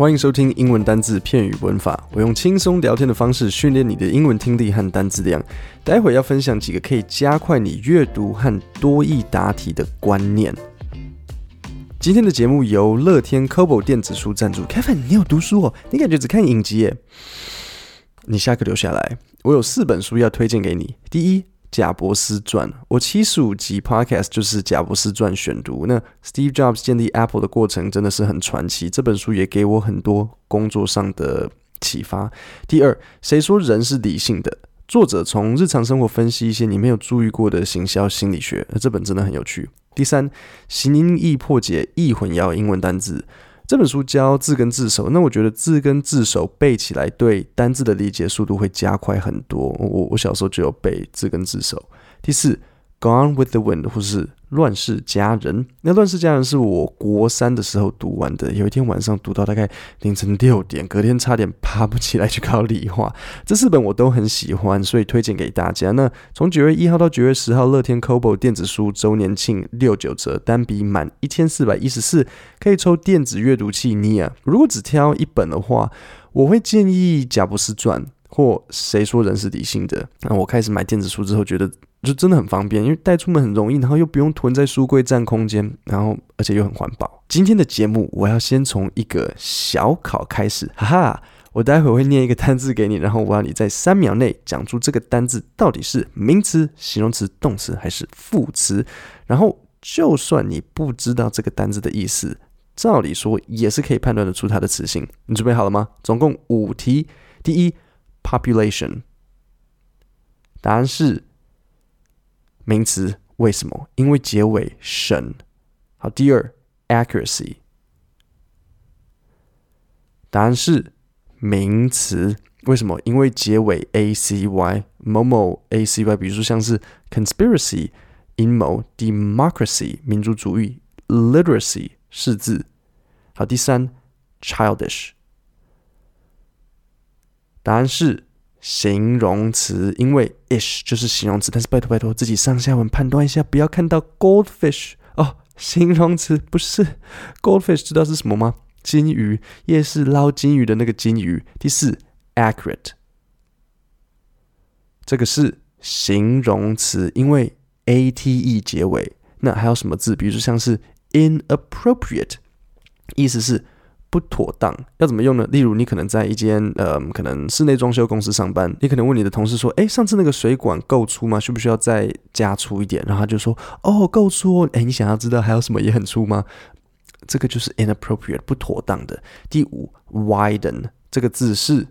欢迎收听英文单字、片语、文法。我用轻松聊天的方式训练你的英文听力和单字量。待会要分享几个可以加快你阅读和多益答题的观念。今天的节目由乐天 Kobo 电子书赞助。Kevin，你有读书哦？你感觉只看影集耶？你下课留下来，我有四本书要推荐给你。第一。贾伯斯传，我七十五集 Podcast 就是贾伯斯传选读。那 Steve Jobs 建立 Apple 的过程真的是很传奇，这本书也给我很多工作上的启发。第二，谁说人是理性的？作者从日常生活分析一些你没有注意过的行销心理学，这本真的很有趣。第三，形音易破解易混淆英文单字。这本书教字根字首，那我觉得字根字首背起来，对单字的理解速度会加快很多。我我小时候就有背字根字首。第四，Gone with the Wind，或是。乱世佳人，那乱世佳人是我国三的时候读完的。有一天晚上读到大概凌晨六点，隔天差点爬不起来去考理化。这四本我都很喜欢，所以推荐给大家。那从九月一号到九月十号，乐天 Kobo 电子书周年庆六九折，单笔满一千四百一十四可以抽电子阅读器 Nia。如果只挑一本的话，我会建议贾伯斯传或谁说人是理性的。那我开始买电子书之后，觉得。就真的很方便，因为带出门很容易，然后又不用囤在书柜占空间，然后而且又很环保。今天的节目我要先从一个小考开始，哈哈！我待会会念一个单字给你，然后我要你在三秒内讲出这个单字到底是名词、形容词、动词还是副词。然后就算你不知道这个单字的意思，照理说也是可以判断得出它的词性。你准备好了吗？总共五题。第一，population，答案是。名词，为什么？因为结尾省。好，第二，accuracy，答案是名词，为什么？因为结尾 a c y，某某 a c y，比如说像是 conspiracy，阴谋，democracy，民主主义，literacy，识字。好，第三，childish，答案是。形容词，因为 ish 就是形容词，但是拜托拜托自己上下文判断一下，不要看到 goldfish 哦，形容词不是 goldfish，知道是什么吗？金鱼，夜市捞金鱼的那个金鱼。第四，accurate，这个是形容词，因为 ate 结尾。那还有什么字？比如说像是 inappropriate，意思是。不妥当要怎么用呢？例如，你可能在一间呃，可能室内装修公司上班，你可能问你的同事说：“诶，上次那个水管够粗吗？需不需要再加粗一点？”然后他就说：“哦，够粗哦。”诶，你想要知道还有什么也很粗吗？这个就是 inappropriate 不妥当的。第五，widen 这个字是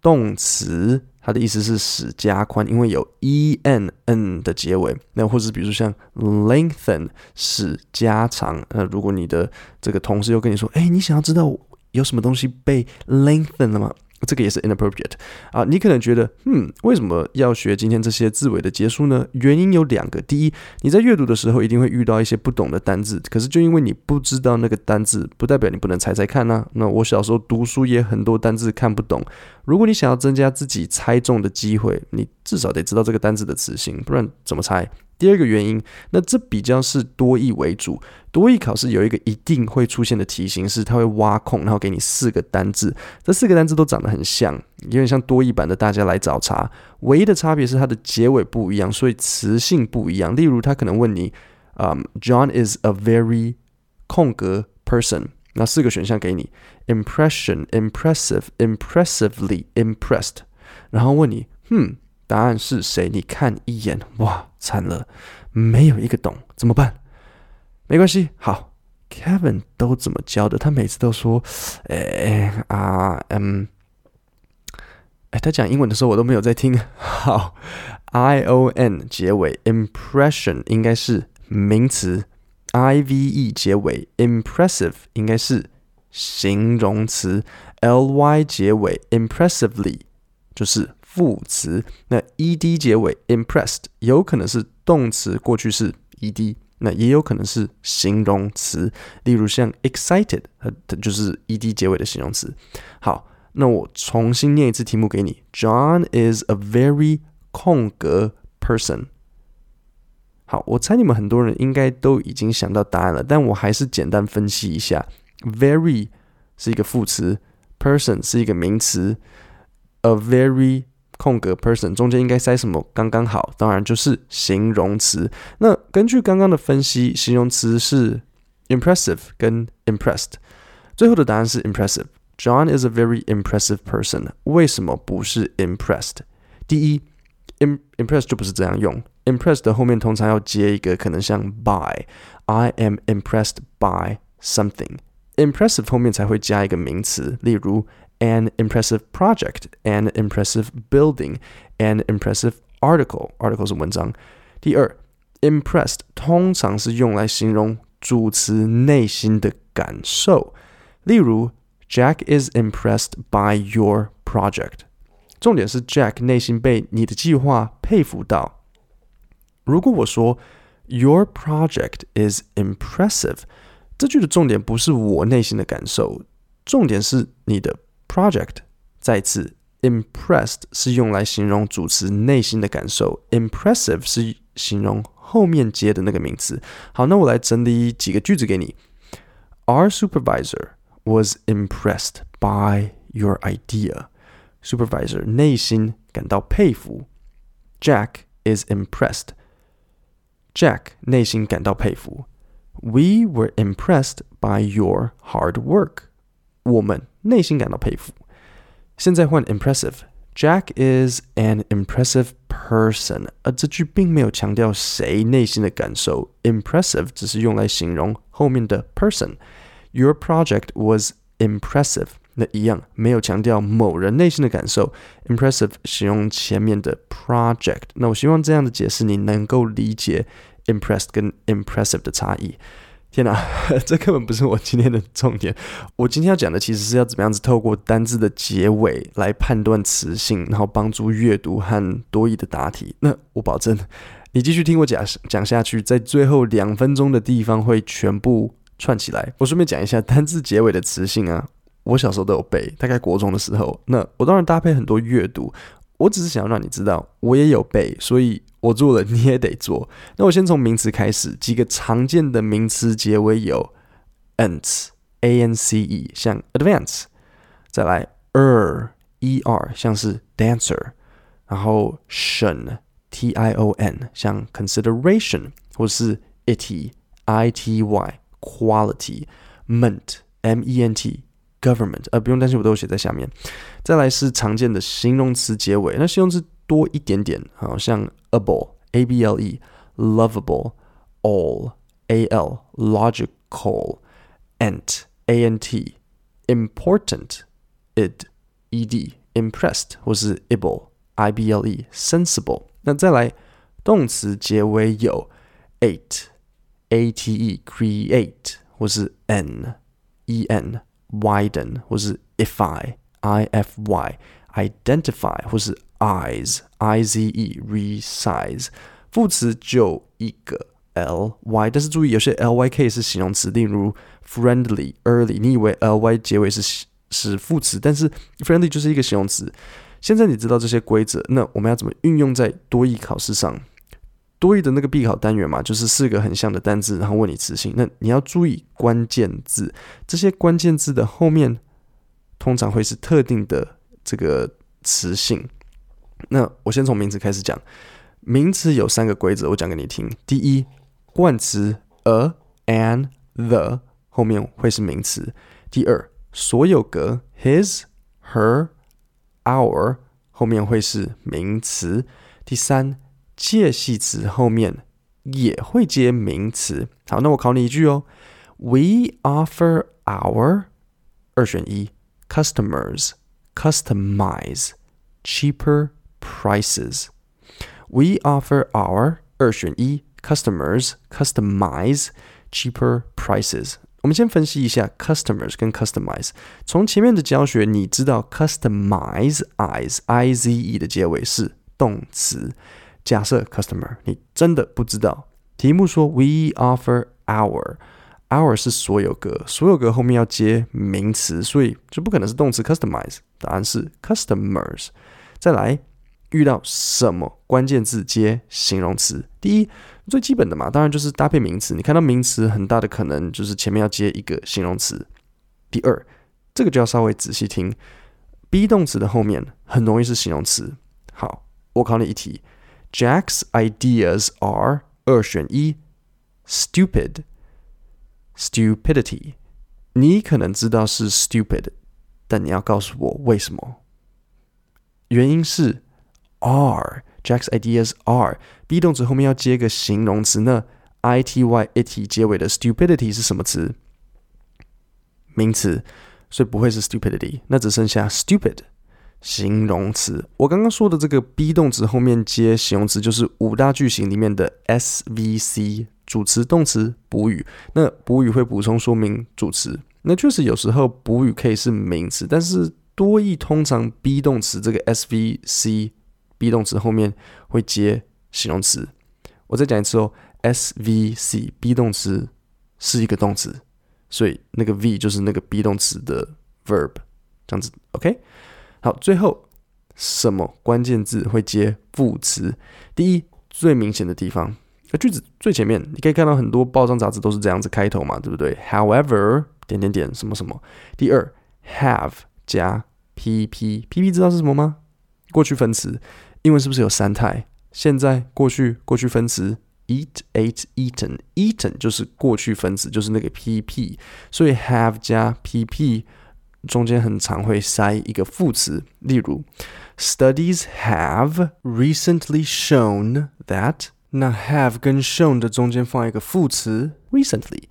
动词。它的意思是使加宽，因为有 e n n 的结尾。那或者比如说像 lengthen 使加长。那如果你的这个同事又跟你说，哎，你想要知道有什么东西被 lengthen 了吗？这个也是 inappropriate 啊！你可能觉得，嗯，为什么要学今天这些字尾的结束呢？原因有两个。第一，你在阅读的时候一定会遇到一些不懂的单字，可是就因为你不知道那个单字，不代表你不能猜猜看呐。那我小时候读书也很多单字看不懂。如果你想要增加自己猜中的机会，你至少得知道这个单字的词性，不然怎么猜？第二个原因，那这比较是多义为主。多义考试有一个一定会出现的题型是，它会挖空，然后给你四个单字，这四个单字都长得很像，有点像多义版的大家来找茬。唯一的差别是它的结尾不一样，所以词性不一样。例如，他可能问你，嗯，John is a very 空格 person，那四个选项给你：impression、impressive、impressively、impressed，然后问你，嗯。答案是谁？你看一眼，哇，惨了，没有一个懂，怎么办？没关系，好，Kevin 都怎么教的？他每次都说，哎啊嗯，哎，他讲英文的时候我都没有在听。好，I O N 结尾，impression 应该是名词，I V E 结尾，impressive 应该是形容词，L Y 结尾，impressively 就是。副词，那 ed 结尾 impressed 有可能是动词过去式 ed，那也有可能是形容词，例如像 excited，它就是 ed 结尾的形容词。好，那我重新念一次题目给你：John is a very 空格 person。好，我猜你们很多人应该都已经想到答案了，但我还是简单分析一下：very 是一个副词，person 是一个名词，a very 空格 person 中间应该塞什么？刚刚好，当然就是形容词。那根据刚刚的分析，形容词是 impressive 跟 impressed。最后的答案是 impressive。John is a very impressive person。为什么不是 impressed？第一，im impressed 就不是这样用。impressed 的后面通常要接一个可能像 by。I am impressed by something。impressive 后面才会加一个名词，例如。An impressive project, an impressive building, an impressive article. Article 是文章。第二，impressed 通常是用来形容主词内心的感受。例如，Jack is impressed by your project。重点是 Jack 内心被你的计划佩服到。如果我说 Your project is impressive，这句的重点不是我内心的感受，重点是你的。 Project 再次，impressed 是用来形容主词内心的感受，impressive 是形容后面接的那个名词。好，那我来整理几个句子给你。Our supervisor was impressed by your idea. Supervisor 内心感到佩服。Jack is impressed. Jack 内心感到佩服。We were impressed by your hard work. 我们。内心感到佩服。现在换 impressive。Jack is an impressive person。而这句并没有强调谁内心的感受，impressive 只是用来形容后面的 person。Your project was impressive。那一样没有强调某人内心的感受，impressive 使用前面的 project。那我希望这样的解释你能够理解 impressed 跟 impressive 的差异。 天哪，这根本不是我今天的重点。我今天要讲的其实是要怎么样子透过单字的结尾来判断词性，然后帮助阅读和多义的答题。那我保证，你继续听我讲讲下去，在最后两分钟的地方会全部串起来。我顺便讲一下单字结尾的词性啊，我小时候都有背，大概国中的时候。那我当然搭配很多阅读，我只是想要让你知道，我也有背，所以。我做了，你也得做。那我先从名词开始，几个常见的名词结尾有 ance，a n c e，像 advance。再来 er，e r，像是 dancer。然后 tion，t i o n，像 consideration，或是 it，ITY，quality，ment，M E N T，government。呃，不用担心，我都写在下面。再来是常见的形容词结尾，那形容词多一点点，好像。able, a b l e, lovable, all, a l, logical, ant, a n t, important, id, e d, impressed 或是 able, i b l e, sensible。那再来动词结尾有 ate, a t e, create 或是 n, e n, widen 或是 ify, i f y, identify 或是 eyes, i z e, resize，副词就一个 l y，但是注意有些 l y k 是形容词，例如 friendly, early，你以为 l y 结尾是是副词，但是 friendly 就是一个形容词。现在你知道这些规则，那我们要怎么运用在多义考试上？多义的那个必考单元嘛，就是四个很像的单字，然后问你词性。那你要注意关键字，这些关键字的后面通常会是特定的这个词性。那我先从名词开始讲，名词有三个规则，我讲给你听。第一，冠词 a、an、the 后面会是名词。第二，所有格 his、her、our 后面会是名词。第三，介系词后面也会接名词。好，那我考你一句哦，We offer our 二选一 customers customize cheaper Prices, we offer our 二选一 customers customize cheaper prices。我们先分析一下 customers 跟 customize。从前面的教学，你知道 customize eyes i z e 的结尾是动词。假设 customer 你真的不知道，题目说 we offer our our 是所有格，所有格后面要接名词，所以就不可能是动词 customize。答案是 customers。再来。 遇到什么关键字接形容词？第一，最基本的嘛，当然就是搭配名词。你看到名词，很大的可能就是前面要接一个形容词。第二，这个就要稍微仔细听。be 动词的后面很容易是形容词。好，我考你一题：Jack's ideas are 二选一，stupid，stupidity。你可能知道是 stupid，但你要告诉我为什么？原因是 are Jack's ideas are be 动词后面要接个形容词呢 i t y it 结尾的 stupidity 是什么词？名词，所以不会是 stupidity，那只剩下 stupid 形容词。我刚刚说的这个 be 动词后面接形容词，就是五大句型里面的 SVC。主词、动词、补语，那补语会补充说明主词。那确实有时候补语可以是名词，但是多义通常 be 动词这个 SVC be 动词后面会接形容词。我再讲一次哦，SVC be 动词是一个动词，所以那个 V 就是那个 be 动词的 verb，这样子。OK，好，最后什么关键字会接副词？第一，最明显的地方。句子最前面，你可以看到很多报章杂志都是这样子开头嘛，对不对？However，点点点，什么什么。第二，have 加 pp，pp 知道是什么吗？过去分词。英文是不是有三态？现在、过去、过去分词。Eat, ate, eaten，eaten 就是过去分词，就是那个 pp。所以 have 加 pp 中间很常会塞一个副词，例如，Studies have recently shown that。那 have 跟 shown 的中间放一个副词 recently。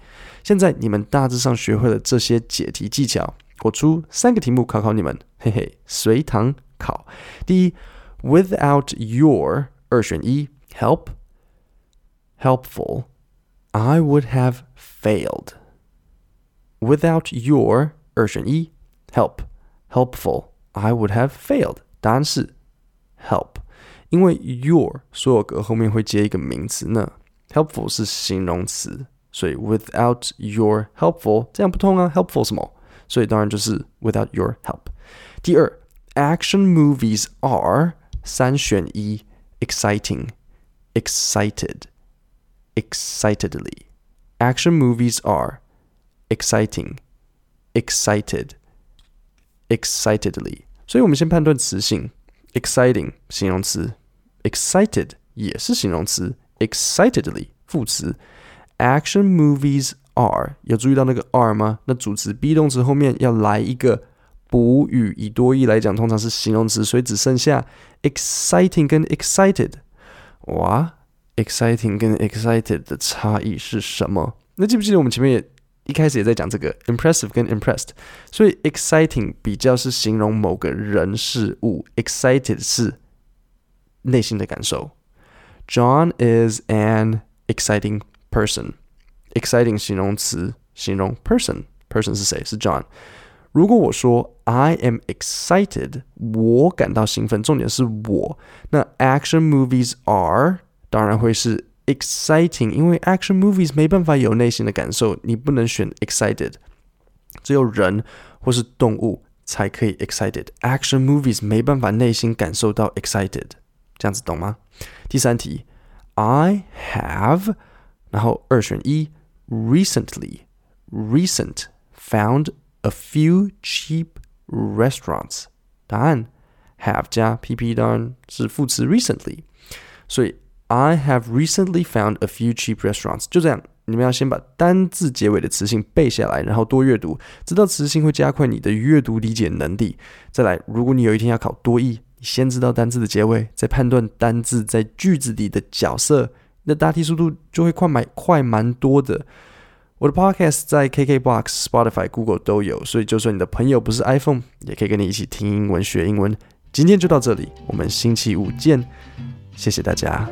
现在你们大致上学会了这些解题技巧，我出三个题目考考你们，嘿嘿，随堂考。第一，without your 二选一，help helpful I would have failed。without your 二选一，help helpful I would have failed。答案是 help。因为 your 所有格后面会接一个名词呢，helpful 是形容词，所以 without your helpful 这样不通啊，helpful 什么？所以当然就是 without your help。第二 ，action movies are 三选一，exciting，excited，excitedly。action movies are exciting，excited，excitedly。所以我们先判断词性，exciting 形容词。Excited 也是形容词，excitedly 副词。Action movies are 有注意到那个 are 吗？那主词 be 动词后面要来一个 补语，以多义来讲，通常是形容词，所以只剩下 exciting 跟 excited。哇，exciting 跟 excited 的差异是什么？那记不记得我们前面也一开始也在讲这个 impressive 跟 impressed？所以 exciting 比较是形容某个人事物，excited 是。内心的感受。John is an exciting person. Exciting 形容词，形容 person。person 是谁？是 John。如果我说 I am excited，我感到兴奋。重点是我。那 action movies are 当然会是 exciting，因为 action movies 没办法有内心的感受，你不能选 excited。只有人或是动物才可以 excited。action movies 没办法内心感受到 excited。这样子懂吗？第三题，I have，然后二选一，recently，recent found a few cheap restaurants。答案 have 加 pp 当然是副词 recently，所以 I have recently found a few cheap restaurants。就这样，你们要先把单字结尾的词性背下来，然后多阅读，知道词性会加快你的阅读理解能力。再来，如果你有一天要考多义，你。先知道单字的结尾，再判断单字在句子里的角色，那答题速度就会快蛮快蛮多的。我的 Podcast 在 KKBox、Spotify、Google 都有，所以就算你的朋友不是 iPhone，也可以跟你一起听英文学英文。今天就到这里，我们星期五见，谢谢大家。